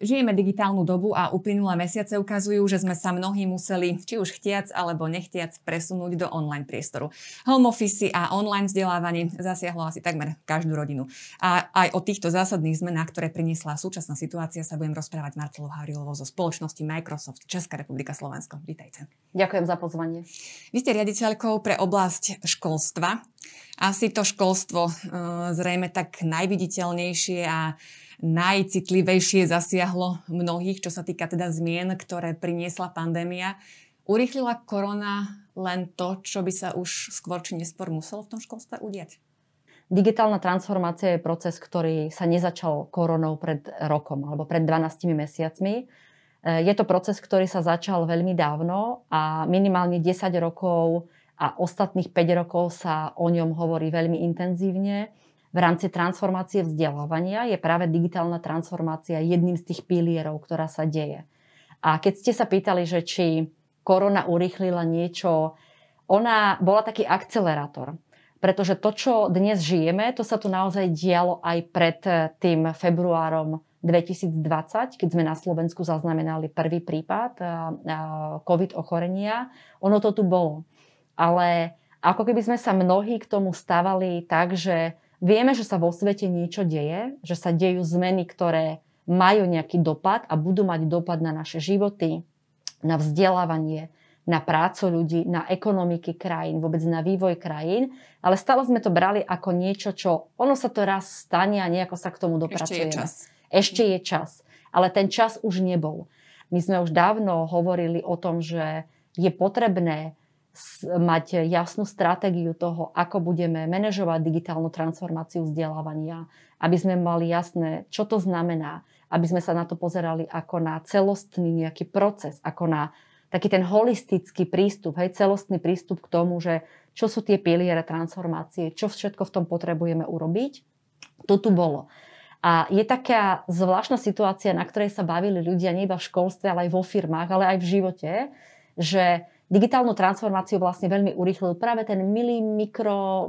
Žijeme digitálnu dobu a uplynulé mesiace ukazujú, že sme sa mnohí museli, či už chtiac alebo nechtiac, presunúť do online priestoru. Home office a online vzdelávanie zasiahlo asi takmer každú rodinu. A aj o týchto zásadných zmenách, ktoré priniesla súčasná situácia, sa budem rozprávať Marcelou Havrilovou zo spoločnosti Microsoft Česká republika Slovensko. Vítajte. Ďakujem za pozvanie. Vy ste riaditeľkou pre oblasť školstva. Asi to školstvo e, zrejme tak najviditeľnejšie a najcitlivejšie zasiahlo mnohých, čo sa týka teda zmien, ktoré priniesla pandémia. Urýchlila korona len to, čo by sa už skôr či neskôr muselo v tom školstve udiať? Digitálna transformácia je proces, ktorý sa nezačal koronou pred rokom alebo pred 12 mesiacmi. E, je to proces, ktorý sa začal veľmi dávno a minimálne 10 rokov a ostatných 5 rokov sa o ňom hovorí veľmi intenzívne v rámci transformácie vzdelávania je práve digitálna transformácia jedným z tých pilierov, ktorá sa deje. A keď ste sa pýtali, že či korona urýchlila niečo, ona bola taký akcelerátor. Pretože to, čo dnes žijeme, to sa tu naozaj dialo aj pred tým februárom 2020, keď sme na Slovensku zaznamenali prvý prípad COVID ochorenia. Ono to tu bolo. Ale ako keby sme sa mnohí k tomu stávali tak, že Vieme, že sa vo svete niečo deje, že sa dejú zmeny, ktoré majú nejaký dopad a budú mať dopad na naše životy, na vzdelávanie, na prácu ľudí, na ekonomiky krajín, vôbec na vývoj krajín, ale stále sme to brali ako niečo, čo ono sa to raz stane a nejako sa k tomu dopracujeme. Ešte je čas. Ešte je čas. Ale ten čas už nebol. My sme už dávno hovorili o tom, že je potrebné mať jasnú stratégiu toho, ako budeme manažovať digitálnu transformáciu vzdelávania, aby sme mali jasné, čo to znamená, aby sme sa na to pozerali ako na celostný nejaký proces, ako na taký ten holistický prístup, hej, celostný prístup k tomu, že čo sú tie piliere transformácie, čo všetko v tom potrebujeme urobiť. To tu bolo. A je taká zvláštna situácia, na ktorej sa bavili ľudia nie iba v školstve, ale aj vo firmách, ale aj v živote, že digitálnu transformáciu vlastne veľmi urýchlil práve ten milý mikro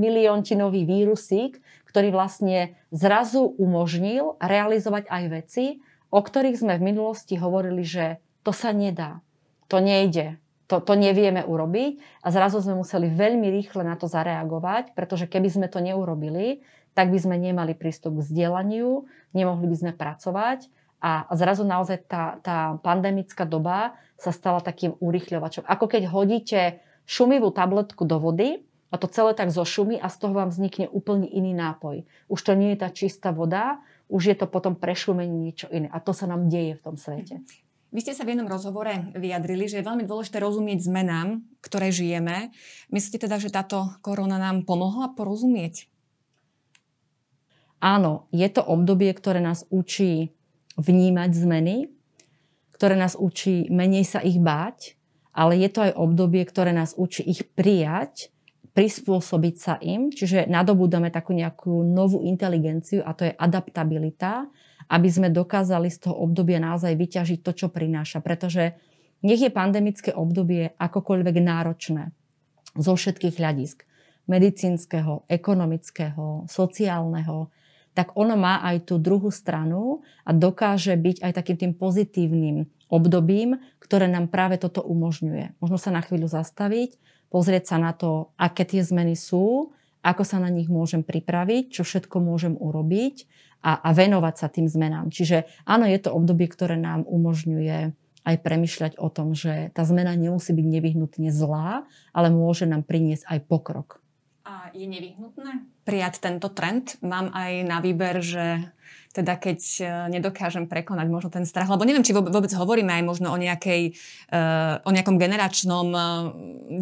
miliontinový vírusík, ktorý vlastne zrazu umožnil realizovať aj veci, o ktorých sme v minulosti hovorili, že to sa nedá, to nejde, to, to nevieme urobiť a zrazu sme museli veľmi rýchle na to zareagovať, pretože keby sme to neurobili, tak by sme nemali prístup k vzdelaniu, nemohli by sme pracovať a zrazu naozaj tá, tá pandemická doba sa stala takým urychľovačom. Ako keď hodíte šumivú tabletku do vody a to celé tak zošumí a z toho vám vznikne úplne iný nápoj. Už to nie je tá čistá voda, už je to potom prešumenie niečo iné. A to sa nám deje v tom svete. Vy ste sa v jednom rozhovore vyjadrili, že je veľmi dôležité rozumieť zmenám, ktoré žijeme. Myslíte teda, že táto korona nám pomohla porozumieť? Áno, je to obdobie, ktoré nás učí vnímať zmeny, ktoré nás učí menej sa ich báť, ale je to aj obdobie, ktoré nás učí ich prijať, prispôsobiť sa im, čiže nadobúdame takú nejakú novú inteligenciu a to je adaptabilita, aby sme dokázali z toho obdobia naozaj vyťažiť to, čo prináša. Pretože nech je pandemické obdobie akokoľvek náročné zo všetkých hľadisk, medicínskeho, ekonomického, sociálneho, tak ono má aj tú druhú stranu a dokáže byť aj takým tým pozitívnym obdobím, ktoré nám práve toto umožňuje. Možno sa na chvíľu zastaviť, pozrieť sa na to, aké tie zmeny sú, ako sa na nich môžem pripraviť, čo všetko môžem urobiť a, a venovať sa tým zmenám. Čiže áno, je to obdobie, ktoré nám umožňuje aj premyšľať o tom, že tá zmena nemusí byť nevyhnutne zlá, ale môže nám priniesť aj pokrok. A je nevyhnutné prijať tento trend? Mám aj na výber, že teda keď e, nedokážem prekonať možno ten strach, lebo neviem, či vôbec hovoríme aj možno o, nejakej, e, o nejakom generačnom e,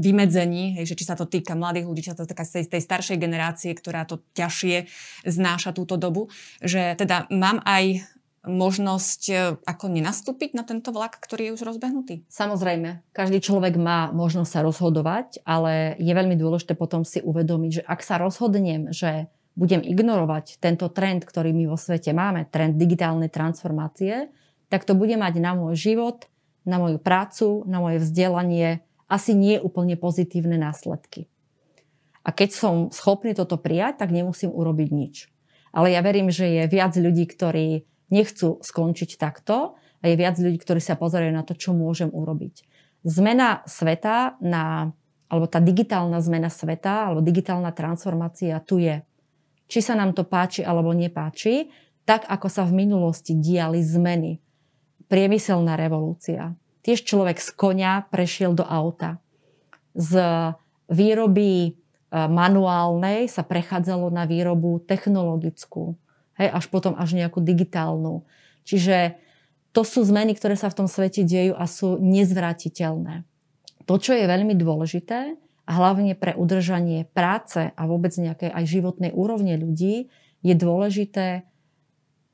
vymedzení, že či sa to týka mladých ľudí, či sa to týka tej, tej staršej generácie, ktorá to ťažšie znáša túto dobu, že teda mám aj možnosť e, ako nenastúpiť na tento vlak, ktorý je už rozbehnutý? Samozrejme, každý človek má možnosť sa rozhodovať, ale je veľmi dôležité potom si uvedomiť, že ak sa rozhodnem, že budem ignorovať tento trend, ktorý my vo svete máme, trend digitálnej transformácie, tak to bude mať na môj život, na moju prácu, na moje vzdelanie asi nie úplne pozitívne následky. A keď som schopný toto prijať, tak nemusím urobiť nič. Ale ja verím, že je viac ľudí, ktorí nechcú skončiť takto a je viac ľudí, ktorí sa pozerajú na to, čo môžem urobiť. Zmena sveta na, alebo tá digitálna zmena sveta, alebo digitálna transformácia tu je. Či sa nám to páči alebo nepáči, tak ako sa v minulosti diali zmeny. Priemyselná revolúcia. Tiež človek z konia prešiel do auta. Z výroby e, manuálnej sa prechádzalo na výrobu technologickú. Hej, až potom až nejakú digitálnu. Čiže to sú zmeny, ktoré sa v tom svete dejú a sú nezvratiteľné. To, čo je veľmi dôležité, a hlavne pre udržanie práce a vôbec nejakej aj životnej úrovne ľudí, je dôležité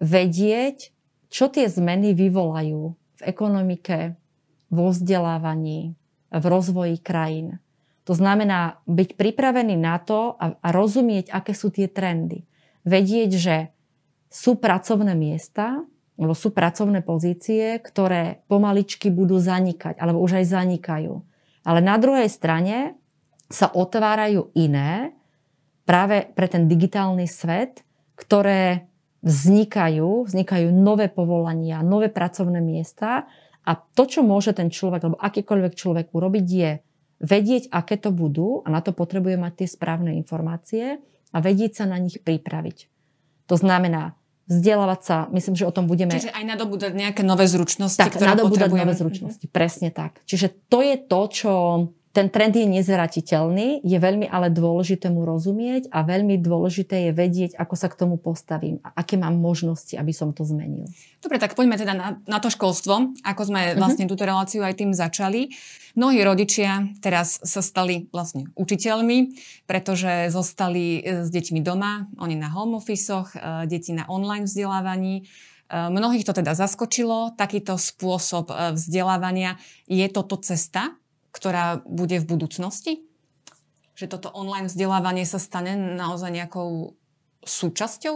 vedieť, čo tie zmeny vyvolajú v ekonomike, vo vzdelávaní, v rozvoji krajín. To znamená byť pripravený na to a, a rozumieť, aké sú tie trendy. Vedieť, že sú pracovné miesta, alebo sú pracovné pozície, ktoré pomaličky budú zanikať, alebo už aj zanikajú. Ale na druhej strane sa otvárajú iné, práve pre ten digitálny svet, ktoré vznikajú, vznikajú nové povolania, nové pracovné miesta a to, čo môže ten človek, alebo akýkoľvek človek urobiť, je vedieť, aké to budú a na to potrebuje mať tie správne informácie a vedieť sa na nich pripraviť. To znamená, vzdelávať sa, myslím, že o tom budeme... Čiže aj nadobúdať nejaké nové zručnosti, tak, ktoré nadobúdať nové zručnosti, presne tak. Čiže to je to, čo ten trend je nezvratiteľný, je veľmi ale dôležité mu rozumieť a veľmi dôležité je vedieť, ako sa k tomu postavím a aké mám možnosti, aby som to zmenil. Dobre, tak poďme teda na, na to školstvo, ako sme uh-huh. vlastne túto reláciu aj tým začali. Mnohí rodičia teraz sa stali vlastne učiteľmi, pretože zostali e, s deťmi doma, oni na home office e, deti na online vzdelávaní. E, mnohých to teda zaskočilo, takýto spôsob vzdelávania. Je toto cesta, ktorá bude v budúcnosti? Že toto online vzdelávanie sa stane naozaj nejakou súčasťou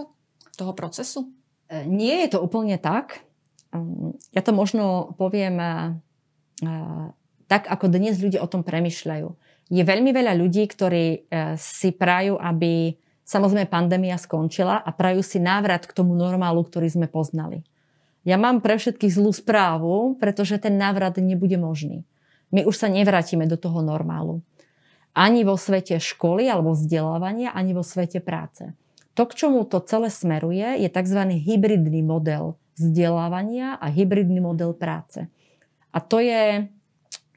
toho procesu? E, nie je to úplne tak. Ehm, ja to možno poviem e, e, tak, ako dnes ľudia o tom premyšľajú. Je veľmi veľa ľudí, ktorí si prajú, aby samozrejme pandémia skončila a prajú si návrat k tomu normálu, ktorý sme poznali. Ja mám pre všetkých zlú správu, pretože ten návrat nebude možný my už sa nevrátime do toho normálu. Ani vo svete školy alebo vzdelávania, ani vo svete práce. To, k čomu to celé smeruje, je tzv. hybridný model vzdelávania a hybridný model práce. A to je,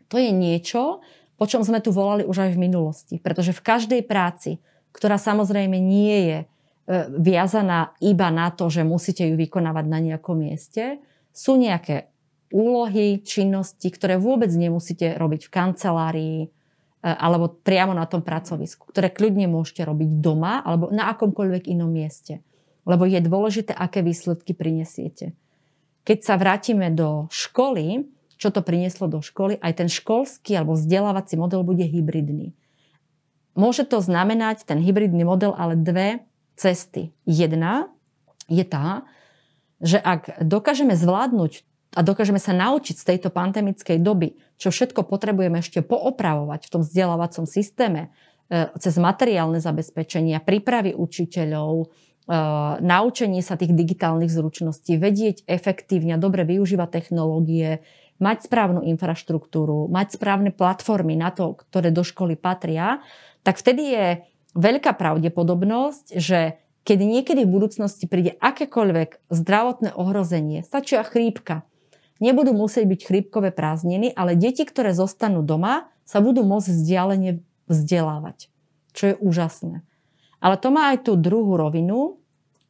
to je niečo, po čom sme tu volali už aj v minulosti. Pretože v každej práci, ktorá samozrejme nie je e, viazaná iba na to, že musíte ju vykonávať na nejakom mieste, sú nejaké úlohy, činnosti, ktoré vôbec nemusíte robiť v kancelárii e, alebo priamo na tom pracovisku, ktoré kľudne môžete robiť doma alebo na akomkoľvek inom mieste. Lebo je dôležité, aké výsledky prinesiete. Keď sa vrátime do školy, čo to prinieslo do školy, aj ten školský alebo vzdelávací model bude hybridný. Môže to znamenať ten hybridný model ale dve cesty. Jedna je tá, že ak dokážeme zvládnuť a dokážeme sa naučiť z tejto pandemickej doby, čo všetko potrebujeme ešte poopravovať v tom vzdelávacom systéme, e, cez materiálne zabezpečenia, prípravy učiteľov, e, naučenie sa tých digitálnych zručností, vedieť efektívne a dobre využívať technológie, mať správnu infraštruktúru, mať správne platformy na to, ktoré do školy patria, tak vtedy je veľká pravdepodobnosť, že keď niekedy v budúcnosti príde akékoľvek zdravotné ohrozenie, stačí chrípka, nebudú musieť byť chrípkové prázdniny, ale deti, ktoré zostanú doma, sa budú môcť vzdialene vzdelávať. Čo je úžasné. Ale to má aj tú druhú rovinu,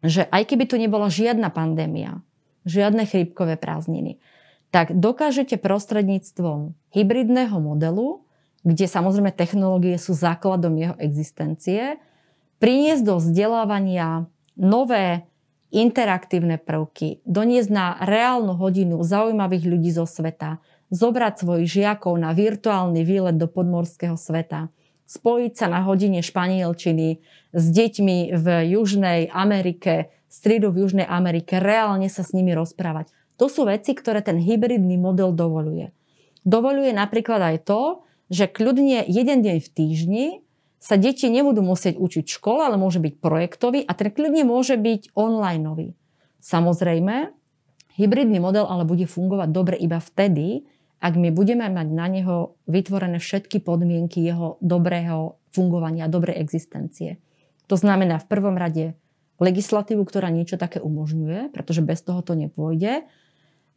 že aj keby tu nebola žiadna pandémia, žiadne chrípkové prázdniny, tak dokážete prostredníctvom hybridného modelu, kde samozrejme technológie sú základom jeho existencie, priniesť do vzdelávania nové interaktívne prvky, doniesť na reálnu hodinu zaujímavých ľudí zo sveta, zobrať svojich žiakov na virtuálny výlet do podmorského sveta, spojiť sa na hodine španielčiny s deťmi v Južnej Amerike, stridu v Južnej Amerike, reálne sa s nimi rozprávať. To sú veci, ktoré ten hybridný model dovoluje. Dovoluje napríklad aj to, že kľudne jeden deň v týždni sa deti nebudú musieť učiť v škole, ale môže byť projektový a ten kľudne môže byť onlineový. Samozrejme, Hybridný model ale bude fungovať dobre iba vtedy, ak my budeme mať na neho vytvorené všetky podmienky jeho dobrého fungovania, dobrej existencie. To znamená v prvom rade legislatívu, ktorá niečo také umožňuje, pretože bez toho to nepôjde.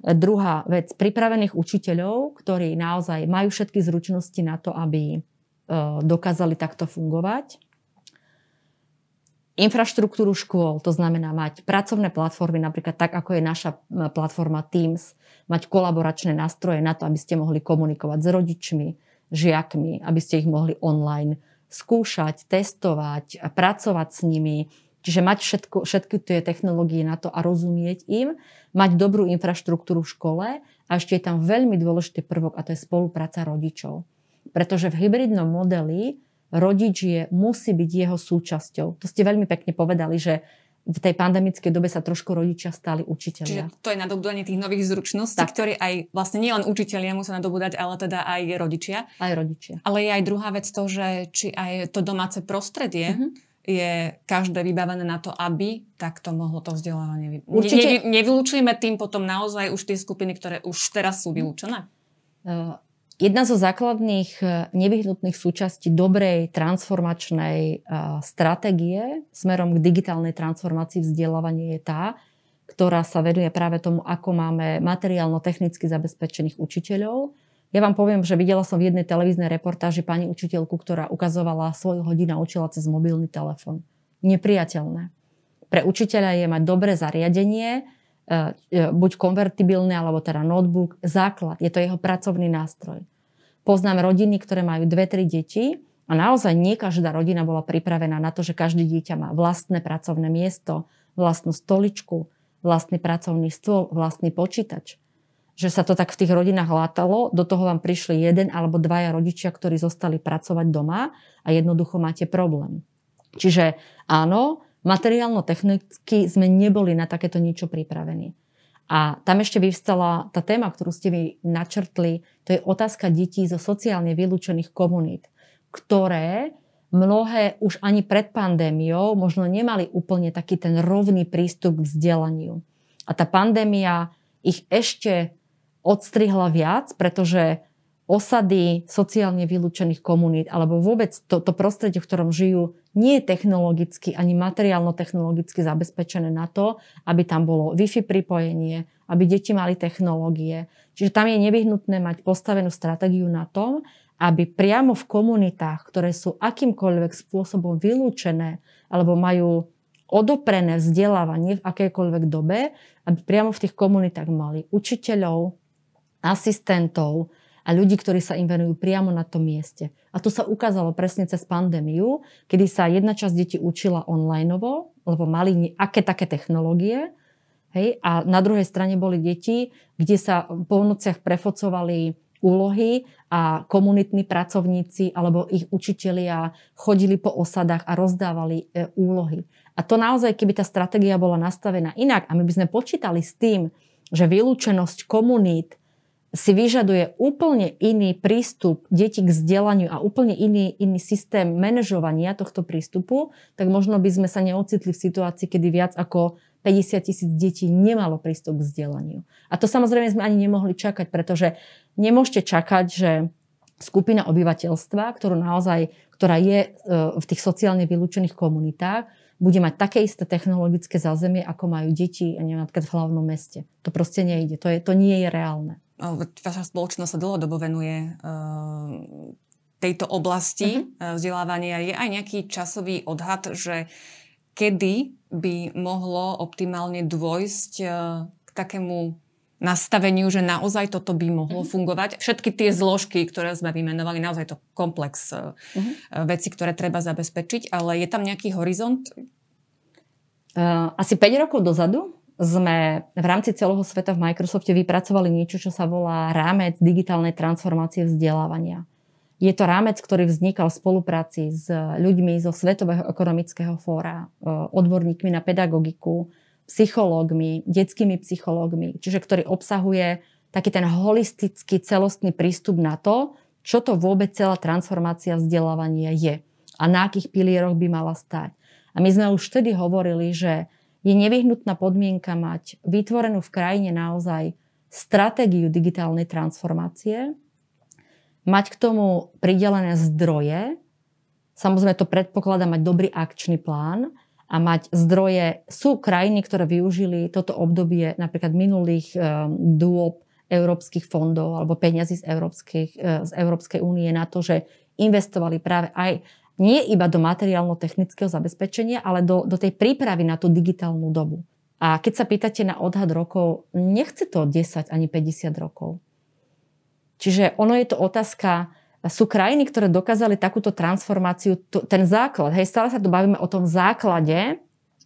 Druhá vec, pripravených učiteľov, ktorí naozaj majú všetky zručnosti na to, aby dokázali takto fungovať. Infraštruktúru škôl, to znamená mať pracovné platformy, napríklad tak, ako je naša platforma Teams, mať kolaboračné nástroje na to, aby ste mohli komunikovať s rodičmi, žiakmi, aby ste ich mohli online skúšať, testovať, pracovať s nimi, Čiže mať všetko, všetky tie technológie na to a rozumieť im, mať dobrú infraštruktúru v škole a ešte je tam veľmi dôležitý prvok a to je spolupráca rodičov. Pretože v hybridnom modeli rodič je, musí byť jeho súčasťou. To ste veľmi pekne povedali, že v tej pandemickej dobe sa trošku rodičia stali učiteľia. Čiže to je nadobudanie tých nových zručností, tak. ktoré aj vlastne nielen učiteľia musia nadobúdať, ale teda aj rodičia. Aj rodičia. Ale je aj druhá vec to, že či aj to domáce prostredie uh-huh je každé vybavené na to, aby takto mohlo to vzdelávanie. Určite... Ne, nevylúčujeme tým potom naozaj už tie skupiny, ktoré už teraz sú vylúčené? Uh, jedna zo základných uh, nevyhnutných súčastí dobrej transformačnej uh, stratégie smerom k digitálnej transformácii vzdelávania je tá, ktorá sa venuje práve tomu, ako máme materiálno-technicky zabezpečených učiteľov, ja vám poviem, že videla som v jednej televíznej reportáži pani učiteľku, ktorá ukazovala svoj hodina učila cez mobilný telefon. Nepriateľné. Pre učiteľa je mať dobré zariadenie, buď konvertibilné, alebo teda notebook, základ. Je to jeho pracovný nástroj. Poznám rodiny, ktoré majú dve, tri deti a naozaj nie každá rodina bola pripravená na to, že každé dieťa má vlastné pracovné miesto, vlastnú stoličku, vlastný pracovný stôl, vlastný počítač že sa to tak v tých rodinách látalo, do toho vám prišli jeden alebo dvaja rodičia, ktorí zostali pracovať doma a jednoducho máte problém. Čiže áno, materiálno-technicky sme neboli na takéto niečo pripravení. A tam ešte vyvstala tá téma, ktorú ste mi načrtli, to je otázka detí zo sociálne vylúčených komunít, ktoré mnohé už ani pred pandémiou možno nemali úplne taký ten rovný prístup k vzdelaniu. A tá pandémia ich ešte odstrihla viac, pretože osady sociálne vylúčených komunít alebo vôbec to, to prostredie, v ktorom žijú, nie je technologicky ani materiálno-technologicky zabezpečené na to, aby tam bolo Wi-Fi pripojenie, aby deti mali technológie. Čiže tam je nevyhnutné mať postavenú stratégiu na tom, aby priamo v komunitách, ktoré sú akýmkoľvek spôsobom vylúčené alebo majú odoprené vzdelávanie v akejkoľvek dobe, aby priamo v tých komunitách mali učiteľov, asistentov a ľudí, ktorí sa im venujú priamo na tom mieste. A to sa ukázalo presne cez pandémiu, kedy sa jedna časť detí učila online, lebo mali aké také technológie. Hej? A na druhej strane boli deti, kde sa po nociach prefocovali úlohy a komunitní pracovníci alebo ich učitelia chodili po osadách a rozdávali e, úlohy. A to naozaj, keby tá stratégia bola nastavená inak a my by sme počítali s tým, že vylúčenosť komunít si vyžaduje úplne iný prístup detí k vzdelaniu a úplne iný, iný systém manažovania tohto prístupu, tak možno by sme sa neocitli v situácii, kedy viac ako 50 tisíc detí nemalo prístup k vzdelaniu. A to samozrejme sme ani nemohli čakať, pretože nemôžete čakať, že skupina obyvateľstva, ktorú naozaj, ktorá je e, v tých sociálne vylúčených komunitách, bude mať také isté technologické zázemie, ako majú deti, neviem, napríklad v hlavnom meste. To proste nejde. To, je, to nie je reálne vaša spoločnosť sa dlhodobo venuje tejto oblasti uh-huh. vzdelávania. Je aj nejaký časový odhad, že kedy by mohlo optimálne dôjsť k takému nastaveniu, že naozaj toto by mohlo uh-huh. fungovať. Všetky tie zložky, ktoré sme vymenovali, naozaj to komplex uh-huh. veci, ktoré treba zabezpečiť, ale je tam nejaký horizont? Asi 5 rokov dozadu sme v rámci celého sveta v Microsofte vypracovali niečo, čo sa volá rámec digitálnej transformácie vzdelávania. Je to rámec, ktorý vznikal v spolupráci s ľuďmi zo Svetového ekonomického fóra, e, odborníkmi na pedagogiku, psychológmi, detskými psychológmi, čiže ktorý obsahuje taký ten holistický celostný prístup na to, čo to vôbec celá transformácia vzdelávania je a na akých pilieroch by mala stať. A my sme už vtedy hovorili, že je nevyhnutná podmienka mať vytvorenú v krajine naozaj stratégiu digitálnej transformácie, mať k tomu pridelené zdroje, samozrejme to predpokladá mať dobrý akčný plán a mať zdroje. Sú krajiny, ktoré využili toto obdobie napríklad minulých um, dôb európskych fondov alebo peniazy z, z Európskej únie na to, že investovali práve aj nie iba do materiálno-technického zabezpečenia, ale do, do tej prípravy na tú digitálnu dobu. A keď sa pýtate na odhad rokov, nechce to 10 ani 50 rokov. Čiže ono je to otázka, sú krajiny, ktoré dokázali takúto transformáciu, to, ten základ, hej, stále sa tu bavíme o tom základe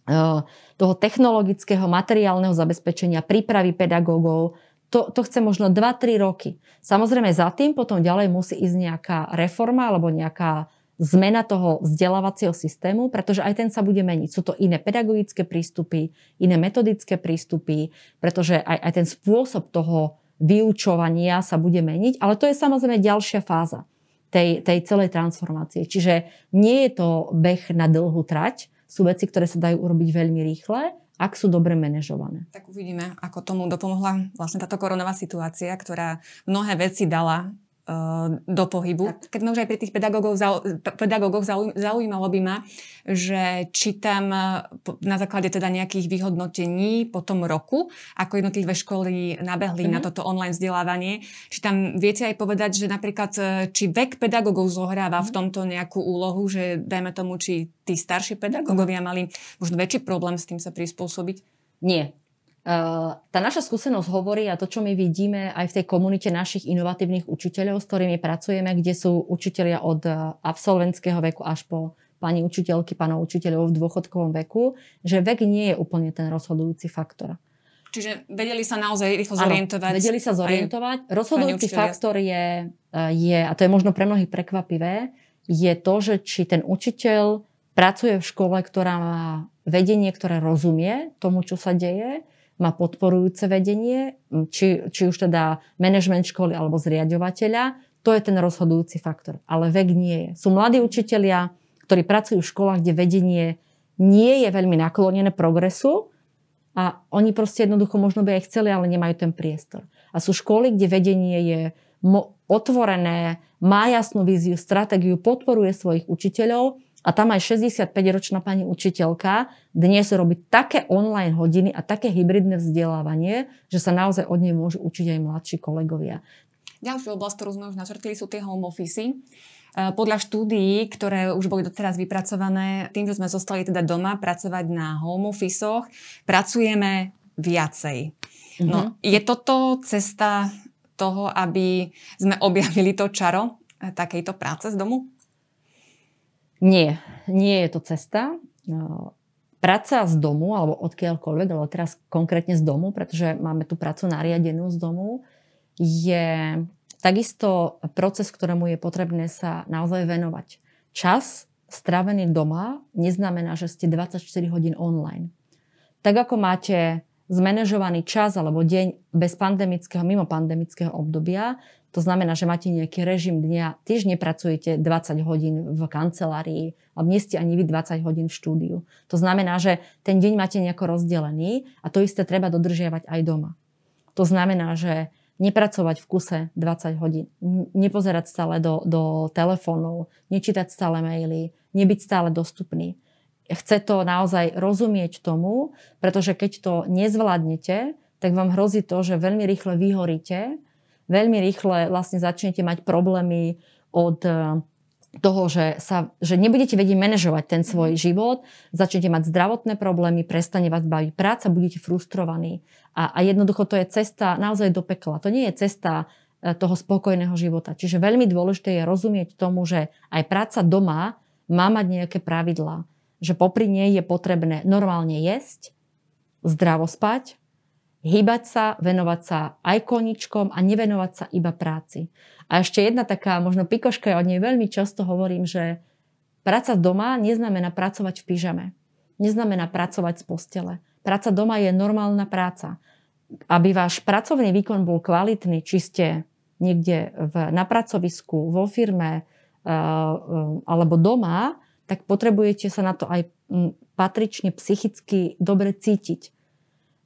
uh, toho technologického, materiálneho zabezpečenia, prípravy pedagógov, to, to chce možno 2-3 roky. Samozrejme za tým potom ďalej musí ísť nejaká reforma alebo nejaká zmena toho vzdelávacieho systému, pretože aj ten sa bude meniť. Sú to iné pedagogické prístupy, iné metodické prístupy, pretože aj, aj ten spôsob toho vyučovania sa bude meniť, ale to je samozrejme ďalšia fáza tej, tej celej transformácie. Čiže nie je to beh na dlhú trať, sú veci, ktoré sa dajú urobiť veľmi rýchle, ak sú dobre manažované. Tak uvidíme, ako tomu dopomohla vlastne táto koronová situácia, ktorá mnohé veci dala do pohybu. Keď sme už aj pri tých pedagógov, pedagógoch zaujímalo by ma, že či tam e, na základe teda nejakých vyhodnotení po tom roku, ako jednotlivé školy nabehli mm-hmm. na mhm. toto online vzdelávanie, či tam viete aj povedať, že napríklad e, či vek pedagógov zohráva mm-hmm. v mhm. tomto nejakú úlohu, že dajme tomu, či tí starší pedagógovia mali možno väčší problém s tým sa prispôsobiť? Nie. Eh, tá naša skúsenosť hovorí a to, čo my vidíme aj v tej komunite našich inovatívnych učiteľov, s ktorými pracujeme, kde sú učitelia od eh, absolventského veku až po pani učiteľky, pánov učiteľov v dôchodkovom veku, že vek nie je úplne ten rozhodujúci faktor. Čiže vedeli sa naozaj rýchlo zorientovať. Ano, vedeli sa zorientovať. Rozhodujúci faktor je, eh, je, a to je možno pre mnohých prekvapivé, je to, že či ten učiteľ pracuje v škole, ktorá má vedenie, ktoré rozumie tomu, čo sa deje, má podporujúce vedenie, či, či už teda manažment školy alebo zriadovateľa, to je ten rozhodujúci faktor. Ale vek nie je. Sú mladí učitelia, ktorí pracujú v školách, kde vedenie nie je veľmi naklonené progresu a oni proste jednoducho možno by aj chceli, ale nemajú ten priestor. A sú školy, kde vedenie je otvorené, má jasnú víziu, stratégiu, podporuje svojich učiteľov a tam aj 65-ročná pani učiteľka dnes robí také online hodiny a také hybridné vzdelávanie, že sa naozaj od nej môžu učiť aj mladší kolegovia. Ďalšiu oblasť, ktorú sme už načrtili, sú tie home office. E, podľa štúdií, ktoré už boli doteraz vypracované, tým, že sme zostali teda doma pracovať na home office pracujeme viacej. No, mm-hmm. Je toto cesta toho, aby sme objavili to čaro e, takejto práce z domu? Nie, nie je to cesta. No, práca z domu, alebo odkiaľkoľvek, ale teraz konkrétne z domu, pretože máme tú prácu nariadenú z domu, je takisto proces, ktorému je potrebné sa naozaj venovať. Čas strávený doma neznamená, že ste 24 hodín online. Tak ako máte zmanéžovaný čas alebo deň bez pandemického, mimo pandemického obdobia, to znamená, že máte nejaký režim dňa, tiež nepracujete 20 hodín v kancelárii, alebo nie ste ani vy 20 hodín v štúdiu. To znamená, že ten deň máte nejako rozdelený a to isté treba dodržiavať aj doma. To znamená, že nepracovať v kuse 20 hodín, nepozerať stále do, do telefónov, nečítať stále maily, nebyť stále dostupný. Chce to naozaj rozumieť tomu, pretože keď to nezvládnete, tak vám hrozí to, že veľmi rýchle vyhoríte veľmi rýchle vlastne začnete mať problémy od eh, toho, že, sa, že nebudete vedieť manažovať ten svoj mhm. život, začnete mať zdravotné problémy, prestane vás baviť práca, budete frustrovaní. A, a jednoducho to je cesta naozaj do pekla. To nie je cesta eh, toho spokojného života. Čiže veľmi dôležité je rozumieť tomu, že aj práca doma má mať nejaké pravidlá. Že popri nej je potrebné normálne jesť, zdravo spať, hýbať sa, venovať sa aj koničkom a nevenovať sa iba práci. A ešte jedna taká možno pikoška, ja od nej veľmi často hovorím, že práca doma neznamená pracovať v pyžame. Neznamená pracovať z postele. Práca doma je normálna práca. Aby váš pracovný výkon bol kvalitný, či ste niekde v, na pracovisku, vo firme uh, uh, alebo doma, tak potrebujete sa na to aj patrične psychicky dobre cítiť.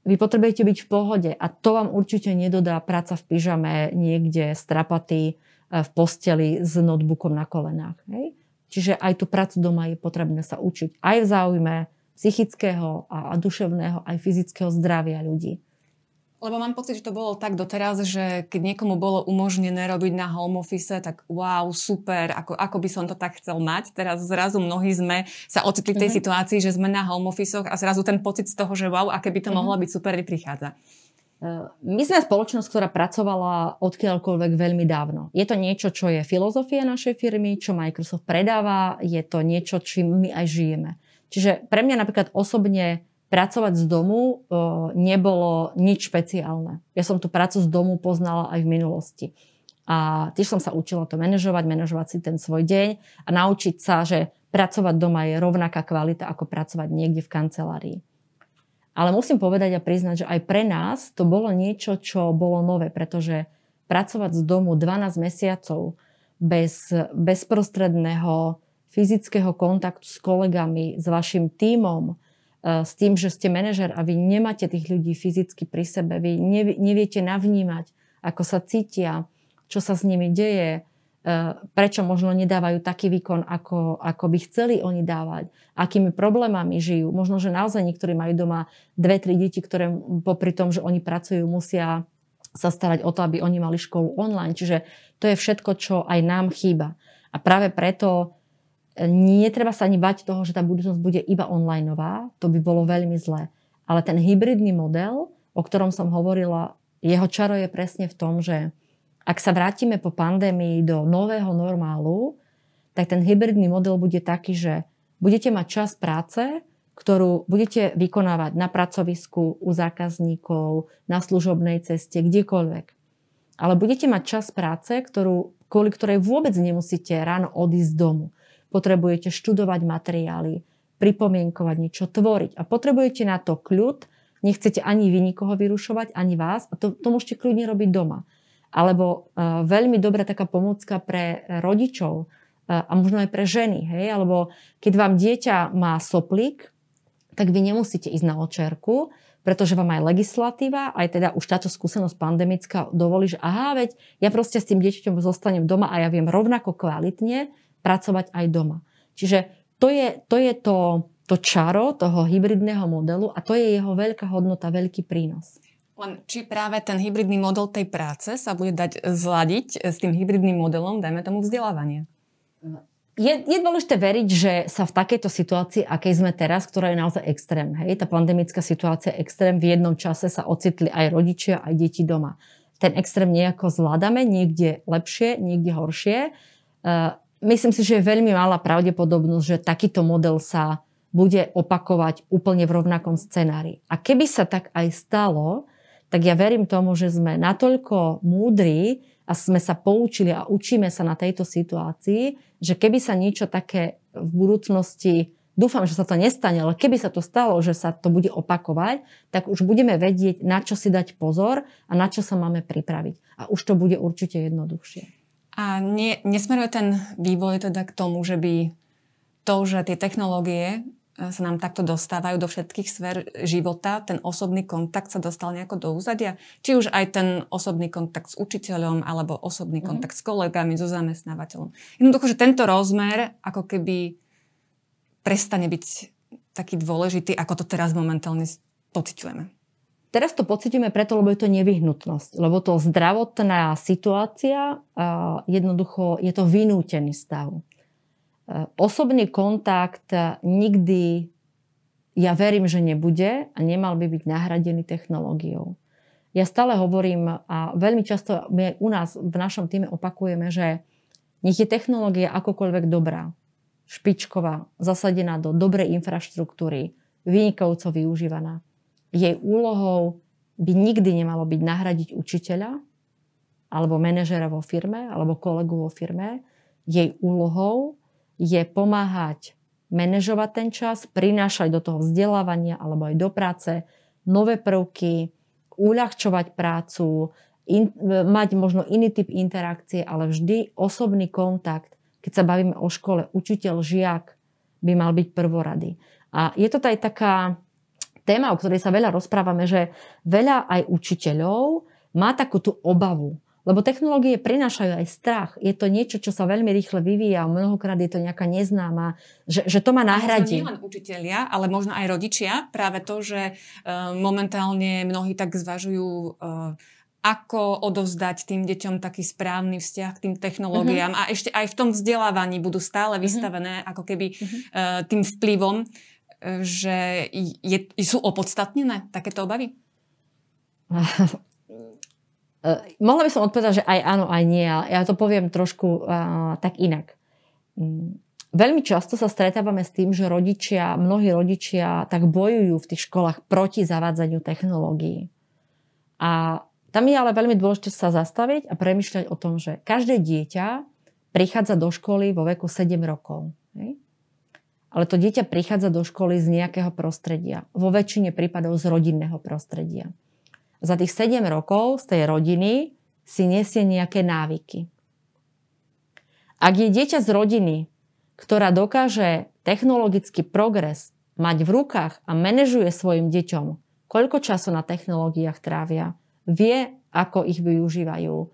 Vy potrebujete byť v pohode a to vám určite nedodá práca v pyžame niekde strapatý e, v posteli s notebookom na kolenách. Hej? Čiže aj tú prácu doma je potrebné sa učiť. Aj v záujme psychického a duševného, aj fyzického zdravia ľudí. Lebo mám pocit, že to bolo tak doteraz, že keď niekomu bolo umožnené robiť na home office, tak wow, super, ako, ako by som to tak chcel mať. Teraz zrazu mnohí sme sa ocitli v tej mm-hmm. situácii, že sme na home office a zrazu ten pocit z toho, že wow, aké by to mm-hmm. mohlo byť super, prichádza. E, my sme spoločnosť, ktorá pracovala odkiaľkoľvek veľmi dávno. Je to niečo, čo je filozofia našej firmy, čo Microsoft predáva, je to niečo, čím my aj žijeme. Čiže pre mňa napríklad osobne pracovať z domu nebolo nič špeciálne. Ja som tú prácu z domu poznala aj v minulosti. A tiež som sa učila to manažovať, manažovať si ten svoj deň a naučiť sa, že pracovať doma je rovnaká kvalita ako pracovať niekde v kancelárii. Ale musím povedať a priznať, že aj pre nás to bolo niečo, čo bolo nové, pretože pracovať z domu 12 mesiacov bez bezprostredného fyzického kontaktu s kolegami, s vašim tímom, E, s tým, že ste manažer a vy nemáte tých ľudí fyzicky pri sebe, vy neviete navnímať, ako sa cítia, čo sa s nimi deje, e, prečo možno nedávajú taký výkon, ako, ako by chceli oni dávať, akými problémami žijú. Možno, že naozaj niektorí majú doma dve, tri deti, ktoré popri tom, že oni pracujú, musia sa starať o to, aby oni mali školu online. Čiže to je všetko, čo aj nám chýba. A práve preto Netreba sa ani bať toho, že tá budúcnosť bude iba onlineová, to by bolo veľmi zlé. Ale ten hybridný model, o ktorom som hovorila, jeho čaro je presne v tom, že ak sa vrátime po pandémii do nového normálu, tak ten hybridný model bude taký, že budete mať čas práce, ktorú budete vykonávať na pracovisku, u zákazníkov, na služobnej ceste, kdekoľvek. Ale budete mať čas práce, ktorú, kvôli ktorej vôbec nemusíte ráno odísť z domu potrebujete študovať materiály, pripomienkovať niečo, tvoriť. A potrebujete na to kľud, nechcete ani vy nikoho vyrušovať, ani vás a to, to môžete kľudne robiť doma. Alebo uh, veľmi dobrá taká pomôcka pre rodičov uh, a možno aj pre ženy. Hej? Alebo keď vám dieťa má soplík, tak vy nemusíte ísť na očerku, pretože vám aj legislatíva, aj teda už táto skúsenosť pandemická dovolí, že aha, veď ja proste s tým dieťaťom zostanem doma a ja viem rovnako kvalitne pracovať aj doma. Čiže to je to, je to, to čaro toho hybridného modelu a to je jeho veľká hodnota, veľký prínos. Len či práve ten hybridný model tej práce sa bude dať zladiť s tým hybridným modelom, dajme tomu vzdelávanie? Je, je dôležité veriť, že sa v takejto situácii, akej sme teraz, ktorá je naozaj extrém, hej, tá pandemická situácia je extrém, v jednom čase sa ocitli aj rodičia, aj deti doma. Ten extrém nejako zvládame, niekde lepšie, niekde horšie. Uh, myslím si, že je veľmi malá pravdepodobnosť, že takýto model sa bude opakovať úplne v rovnakom scenári. A keby sa tak aj stalo, tak ja verím tomu, že sme natoľko múdri a sme sa poučili a učíme sa na tejto situácii, že keby sa niečo také v budúcnosti, dúfam, že sa to nestane, ale keby sa to stalo, že sa to bude opakovať, tak už budeme vedieť, na čo si dať pozor a na čo sa máme pripraviť. A už to bude určite jednoduchšie. A nie, nesmeruje ten vývoj teda k tomu, že by to, že tie technológie e, sa nám takto dostávajú do všetkých sfér života, ten osobný kontakt sa dostal nejako do úzadia? Či už aj ten osobný kontakt s učiteľom, alebo osobný mm. kontakt s kolegami, so zamestnávateľom. Jednoducho, že tento rozmer ako keby prestane byť taký dôležitý, ako to teraz momentálne pociťujeme. Teraz to pocitíme preto, lebo je to nevyhnutnosť. Lebo to zdravotná situácia, jednoducho je to vynútený stav. Osobný kontakt nikdy, ja verím, že nebude a nemal by byť nahradený technológiou. Ja stále hovorím a veľmi často my u nás v našom týme opakujeme, že nech je technológia akokoľvek dobrá, špičková, zasadená do dobrej infraštruktúry, vynikajúco využívaná jej úlohou by nikdy nemalo byť nahradiť učiteľa alebo manažera vo firme alebo kolegu vo firme. Jej úlohou je pomáhať manažovať ten čas, prinášať do toho vzdelávania alebo aj do práce nové prvky, uľahčovať prácu, in, mať možno iný typ interakcie, ale vždy osobný kontakt. Keď sa bavíme o škole, učiteľ, žiak by mal byť prvorady. A je to aj taká téma, o ktorej sa veľa rozprávame, že veľa aj učiteľov má takú tú obavu. Lebo technológie prinášajú aj strach. Je to niečo, čo sa veľmi rýchle vyvíja. Mnohokrát je to nejaká neznáma, že, že to má nahradí. Nie len učiteľia, ale možno aj rodičia. Práve to, že uh, momentálne mnohí tak zvažujú uh, ako odovzdať tým deťom taký správny vzťah k tým technológiám uh-huh. a ešte aj v tom vzdelávaní budú stále mhm. vystavené uh-huh. ako keby uh, tým vplyvom, že je, sú opodstatnené takéto obavy? Uh, mohla by som odpovedať, že aj áno, aj nie, ale ja to poviem trošku uh, tak inak. Um, veľmi často sa stretávame s tým, že rodičia, mnohí rodičia tak bojujú v tých školách proti zavádzaniu technológií. A tam je ale veľmi dôležité sa zastaviť a premyšľať o tom, že každé dieťa prichádza do školy vo veku 7 rokov. Hej? Ale to dieťa prichádza do školy z nejakého prostredia. Vo väčšine prípadov z rodinného prostredia za tých 7 rokov z tej rodiny si nesie nejaké návyky. Ak je dieťa z rodiny, ktorá dokáže technologický progres mať v rukách a manažuje svojim deťom, koľko času na technológiách trávia, vie, ako ich využívajú,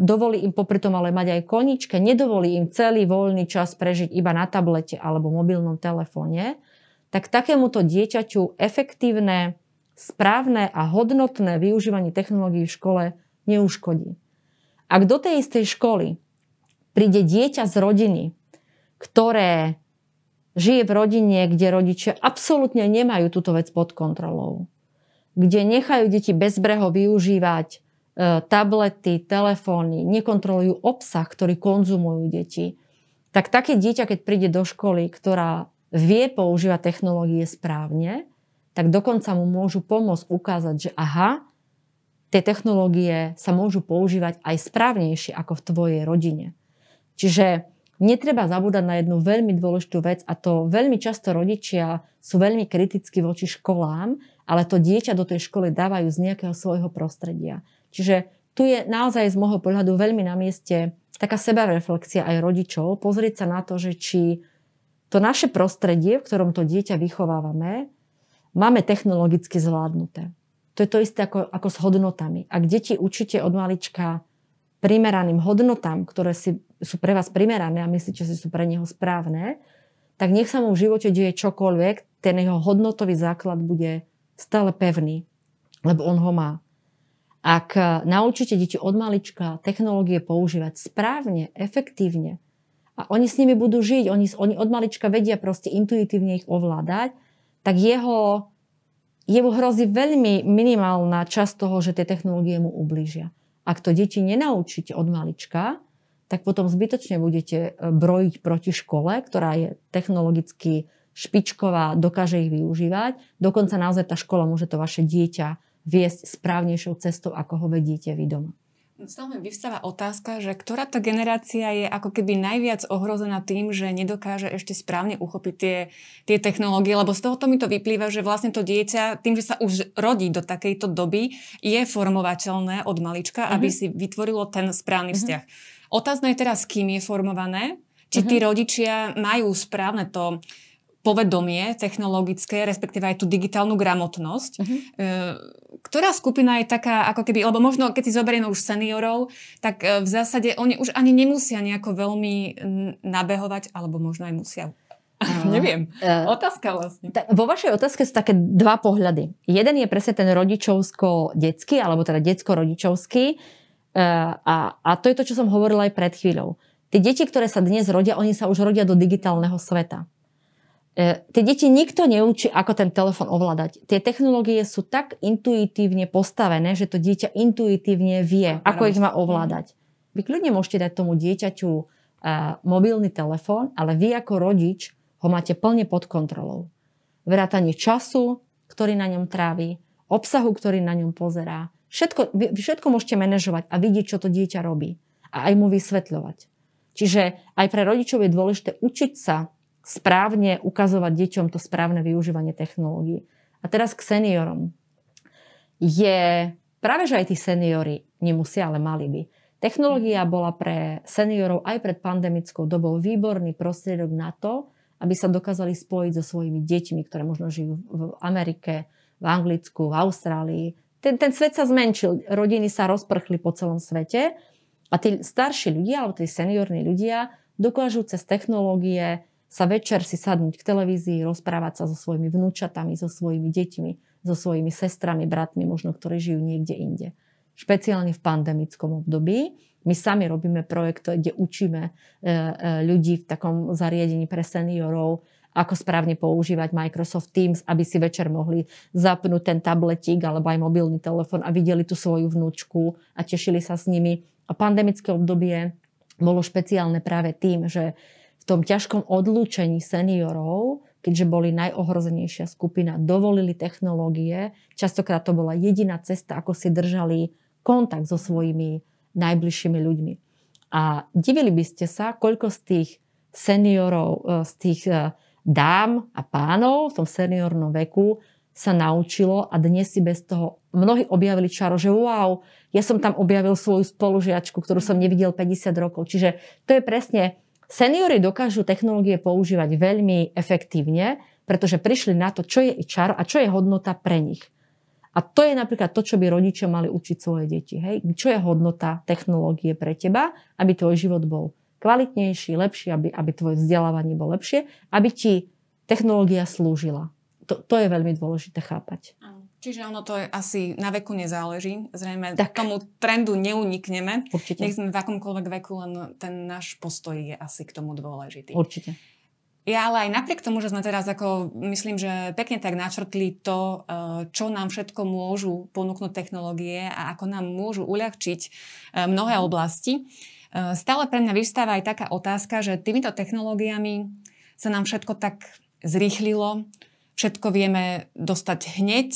dovolí im popri tom ale mať aj koničke, nedovolí im celý voľný čas prežiť iba na tablete alebo mobilnom telefóne, tak takémuto dieťaťu efektívne správne a hodnotné využívanie technológií v škole neuškodí. Ak do tej istej školy príde dieťa z rodiny, ktoré žije v rodine, kde rodičia absolútne nemajú túto vec pod kontrolou, kde nechajú deti bezbreho využívať e, tablety, telefóny, nekontrolujú obsah, ktorý konzumujú deti, tak také dieťa, keď príde do školy, ktorá vie používať technológie správne, tak dokonca mu môžu pomôcť ukázať, že aha, tie technológie sa môžu používať aj správnejšie ako v tvojej rodine. Čiže netreba zabúdať na jednu veľmi dôležitú vec a to veľmi často rodičia sú veľmi kriticky voči školám, ale to dieťa do tej školy dávajú z nejakého svojho prostredia. Čiže tu je naozaj z môjho pohľadu veľmi na mieste taká sebareflexia aj rodičov, pozrieť sa na to, že či to naše prostredie, v ktorom to dieťa vychovávame, máme technologicky zvládnuté. To je to isté ako, ako s hodnotami. Ak deti učíte od malička primeraným hodnotám, ktoré si, sú pre vás primerané a myslíte, že sú pre neho správne, tak nech sa mu v živote deje čokoľvek, ten jeho hodnotový základ bude stále pevný, lebo on ho má. Ak naučíte deti od malička technológie používať správne, efektívne a oni s nimi budú žiť, oni, oni od malička vedia proste intuitívne ich ovládať, tak jeho, jeho hrozí veľmi minimálna časť toho, že tie technológie mu ublížia. Ak to deti nenaučíte od malička, tak potom zbytočne budete e, brojiť proti škole, ktorá je technologicky špičková, dokáže ich využívať. Dokonca naozaj tá škola môže to vaše dieťa viesť správnejšou cestou, ako ho vedíte vy doma. Stále vyvstáva otázka, že ktorá tá generácia je ako keby najviac ohrozená tým, že nedokáže ešte správne uchopiť tie, tie technológie, lebo z tohoto mi to vyplýva, že vlastne to dieťa, tým, že sa už rodí do takejto doby, je formovateľné od malička, uh-huh. aby si vytvorilo ten správny uh-huh. vzťah. Otázne je teraz, kým je formované, či uh-huh. tí rodičia majú správne to povedomie technologické, respektíve aj tú digitálnu gramotnosť. Uh-huh. Ktorá skupina je taká, ako keby, lebo možno keď si zoberieme už seniorov, tak e, v zásade oni už ani nemusia nejako veľmi nabehovať, alebo možno aj musia. Uh, Neviem. Uh, Otázka vlastne. Ta, vo vašej otázke sú také dva pohľady. Jeden je presne ten rodičovsko-detský, alebo teda detsko-rodičovský. Uh, a, a to je to, čo som hovorila aj pred chvíľou. Tie deti, ktoré sa dnes rodia, oni sa už rodia do digitálneho sveta. E, tie deti nikto neučí, ako ten telefon ovládať. Tie technológie sú tak intuitívne postavené, že to dieťa intuitívne vie, ako ich má ovládať. Vy kľudne môžete dať tomu dieťaťu uh, mobilný telefón, ale vy ako rodič ho máte plne pod kontrolou. Vrátanie času, ktorý na ňom trávi, obsahu, ktorý na ňom pozerá. Všetko, vy všetko môžete manažovať a vidieť, čo to dieťa robí. A aj mu vysvetľovať. Čiže aj pre rodičov je dôležité učiť sa správne ukazovať deťom to správne využívanie technológií. A teraz k seniorom. Je práve, že aj tí seniory nemusia, ale mali by. Technológia bola pre seniorov aj pred pandemickou dobou výborný prostriedok na to, aby sa dokázali spojiť so svojimi deťmi, ktoré možno žijú v Amerike, v Anglicku, v Austrálii. Ten, ten svet sa zmenšil, rodiny sa rozprchli po celom svete a tí starší ľudia, alebo tí seniorní ľudia dokážu cez technológie sa večer si sadnúť k televízii, rozprávať sa so svojimi vnúčatami, so svojimi deťmi, so svojimi sestrami, bratmi, možno ktorí žijú niekde inde. Špeciálne v pandemickom období. My sami robíme projekt, kde učíme e, e, ľudí v takom zariadení pre seniorov, ako správne používať Microsoft Teams, aby si večer mohli zapnúť ten tabletík alebo aj mobilný telefon a videli tú svoju vnúčku a tešili sa s nimi. A pandemické obdobie bolo špeciálne práve tým, že tom ťažkom odlúčení seniorov, keďže boli najohrozenejšia skupina, dovolili technológie. Častokrát to bola jediná cesta, ako si držali kontakt so svojimi najbližšími ľuďmi. A divili by ste sa, koľko z tých seniorov, e, z tých e, dám a pánov v tom seniornom veku sa naučilo a dnes si bez toho mnohí objavili čaro, že wow, ja som tam objavil svoju spolužiačku, ktorú som nevidel 50 rokov. Čiže to je presne, seniory dokážu technológie používať veľmi efektívne, pretože prišli na to, čo je čaro a čo je hodnota pre nich. A to je napríklad to, čo by rodičia mali učiť svoje deti. Hej? Čo je hodnota technológie pre teba, aby tvoj život bol kvalitnejší, lepší, aby, aby tvoje vzdelávanie bolo lepšie, aby ti technológia slúžila. To, to je veľmi dôležité chápať. Čiže ono to asi na veku nezáleží. Zrejme tak. tomu trendu neunikneme. Určite. Nech sme v akomkoľvek veku, len ten náš postoj je asi k tomu dôležitý. Určite. Ja ale aj napriek tomu, že sme teraz ako, myslím, že pekne tak načrtli to, eh, čo nám všetko môžu ponúknuť technológie a ako nám môžu uľahčiť eh, mnohé oblasti, eh, stále pre mňa vystáva aj taká otázka, že týmito technológiami sa nám všetko tak zrýchlilo, všetko vieme dostať hneď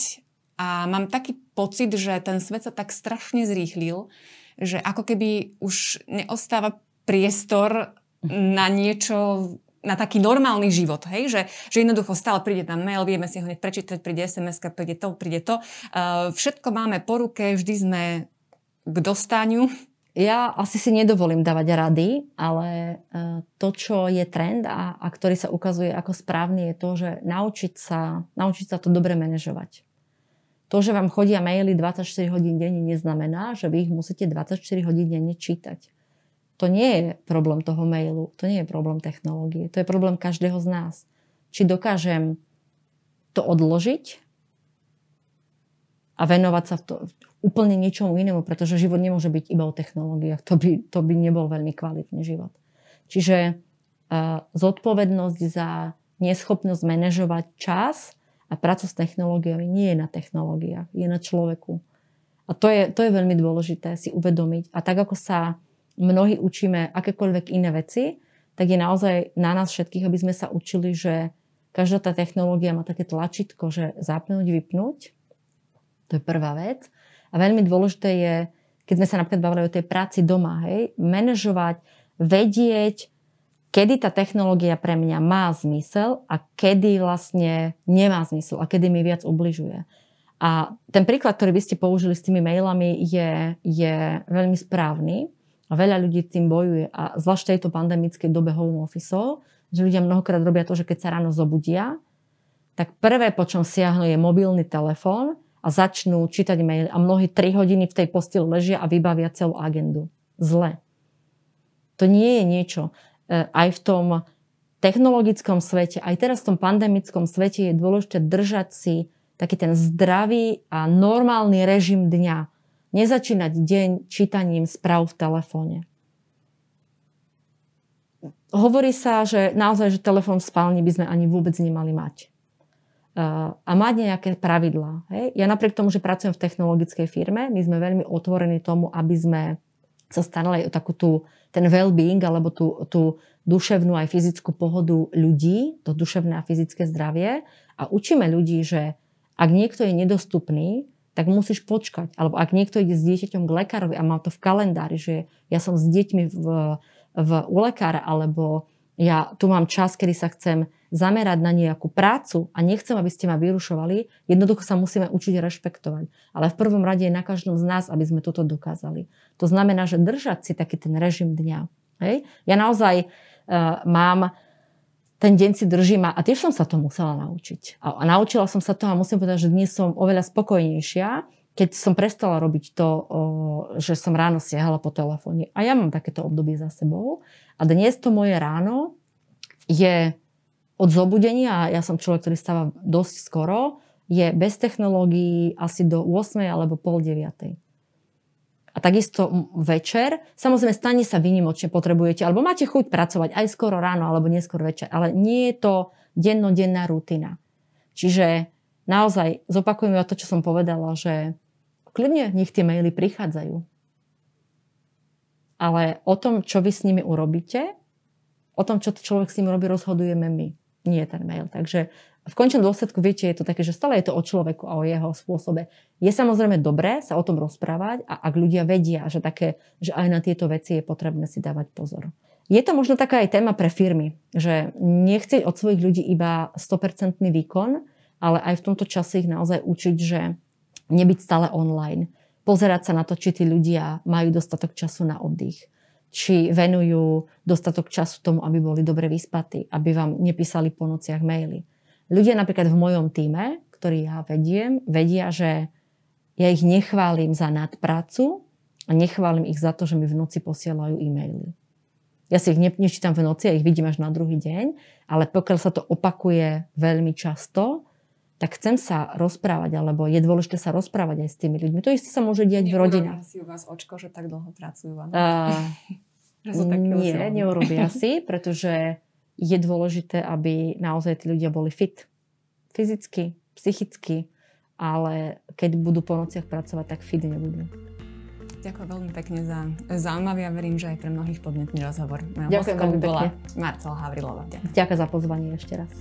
a mám taký pocit, že ten svet sa tak strašne zrýchlil, že ako keby už neostáva priestor na niečo na taký normálny život, hej? Že, že jednoducho stále príde tam mail, vieme si ho hneď prečítať, príde sms príde to, príde to. Uh, všetko máme po ruke, vždy sme k dostaniu. Ja asi si nedovolím dávať rady, ale uh, to, čo je trend a, a ktorý sa ukazuje ako správny, je to, že naučiť sa, naučiť sa to dobre manažovať. To, že vám chodia maily 24 hodín denne, neznamená, že vy ich musíte 24 hodín denne čítať to nie je problém toho mailu, to nie je problém technológie, to je problém každého z nás. Či dokážem to odložiť a venovať sa v to, úplne ničomu inému, pretože život nemôže byť iba o technológiách. To by, to by nebol veľmi kvalitný život. Čiže uh, zodpovednosť za neschopnosť manažovať čas a prácu s technológiami nie je na technológiách, je na človeku. A to je, to je veľmi dôležité si uvedomiť. A tak ako sa mnohí učíme akékoľvek iné veci, tak je naozaj na nás všetkých, aby sme sa učili, že každá tá technológia má také tlačítko, že zapnúť, vypnúť. To je prvá vec. A veľmi dôležité je, keď sme sa napríklad bavili o tej práci doma, hej, manažovať, vedieť, kedy tá technológia pre mňa má zmysel a kedy vlastne nemá zmysel a kedy mi viac ubližuje. A ten príklad, ktorý by ste použili s tými mailami, je, je veľmi správny. A veľa ľudí tým bojuje. A zvlášť v tejto pandemickej dobe home office, že ľudia mnohokrát robia to, že keď sa ráno zobudia, tak prvé, po čom siahnu, je mobilný telefón a začnú čítať mail a mnohí 3 hodiny v tej posteli ležia a vybavia celú agendu. Zle. To nie je niečo. E, aj v tom technologickom svete, aj teraz v tom pandemickom svete je dôležité držať si taký ten zdravý a normálny režim dňa Nezačínať deň čítaním správ v telefóne. Hovorí sa, že naozaj, že telefón v spálni by sme ani vôbec nemali mať. A mať nejaké pravidlá. Hej? Ja napriek tomu, že pracujem v technologickej firme, my sme veľmi otvorení tomu, aby sme sa starali o takú tú, ten well-being alebo tú, tú duševnú aj fyzickú pohodu ľudí, to duševné a fyzické zdravie a učíme ľudí, že ak niekto je nedostupný, tak musíš počkať. Alebo ak niekto ide s dieťaťom k lekárovi a má to v kalendári, že ja som s deťmi v, v, u lekára, alebo ja tu mám čas, kedy sa chcem zamerať na nejakú prácu a nechcem, aby ste ma vyrušovali, jednoducho sa musíme učiť rešpektovať. Ale v prvom rade je na každom z nás, aby sme toto dokázali. To znamená, že držať si taký ten režim dňa. Hej? Ja naozaj uh, mám ten deň si držím a, a tiež som sa to musela naučiť. A, a naučila som sa to a musím povedať, že dnes som oveľa spokojnejšia, keď som prestala robiť to, o, že som ráno siahala po telefóne. A ja mám takéto obdobie za sebou. A dnes to moje ráno je od zobudenia, a ja som človek, ktorý stáva dosť skoro, je bez technológií asi do 8 alebo pol 9. A takisto večer, samozrejme stane sa vynimočne potrebujete, alebo máte chuť pracovať aj skoro ráno, alebo neskôr večer, ale nie je to dennodenná rutina. Čiže naozaj zopakujem to, čo som povedala, že kľudne nech tie maily prichádzajú. Ale o tom, čo vy s nimi urobíte, o tom, čo človek s nimi robí, rozhodujeme my, nie ten mail. Takže v končnom dôsledku, viete, je to také, že stále je to o človeku a o jeho spôsobe. Je samozrejme dobré sa o tom rozprávať a ak ľudia vedia, že, také, že aj na tieto veci je potrebné si dávať pozor. Je to možno taká aj téma pre firmy, že nechcieť od svojich ľudí iba 100% výkon, ale aj v tomto čase ich naozaj učiť, že nebyť stále online. Pozerať sa na to, či tí ľudia majú dostatok času na oddych či venujú dostatok času tomu, aby boli dobre vyspatí, aby vám nepísali po nociach maily ľudia napríklad v mojom týme, ktorý ja vediem, vedia, že ja ich nechválim za nadprácu a nechválim ich za to, že mi v noci posielajú e-maily. Ja si ich ne, nečítam v noci, ja ich vidím až na druhý deň, ale pokiaľ sa to opakuje veľmi často, tak chcem sa rozprávať, alebo je dôležité sa rozprávať aj s tými ľuďmi. To isté sa môže diať v rodinách. si u vás očko, že tak dlho pracujú. Uh, nie, neurobia si, pretože je dôležité, aby naozaj tí ľudia boli fit. Fyzicky, psychicky, ale keď budú po nociach pracovať, tak fit nebudú. Ďakujem veľmi pekne za zaujímavý a verím, že aj pre mnohých podnetný rozhovor. Ďakujem veľmi bola Marcela Havrilová. Ďakujem za pozvanie ešte raz.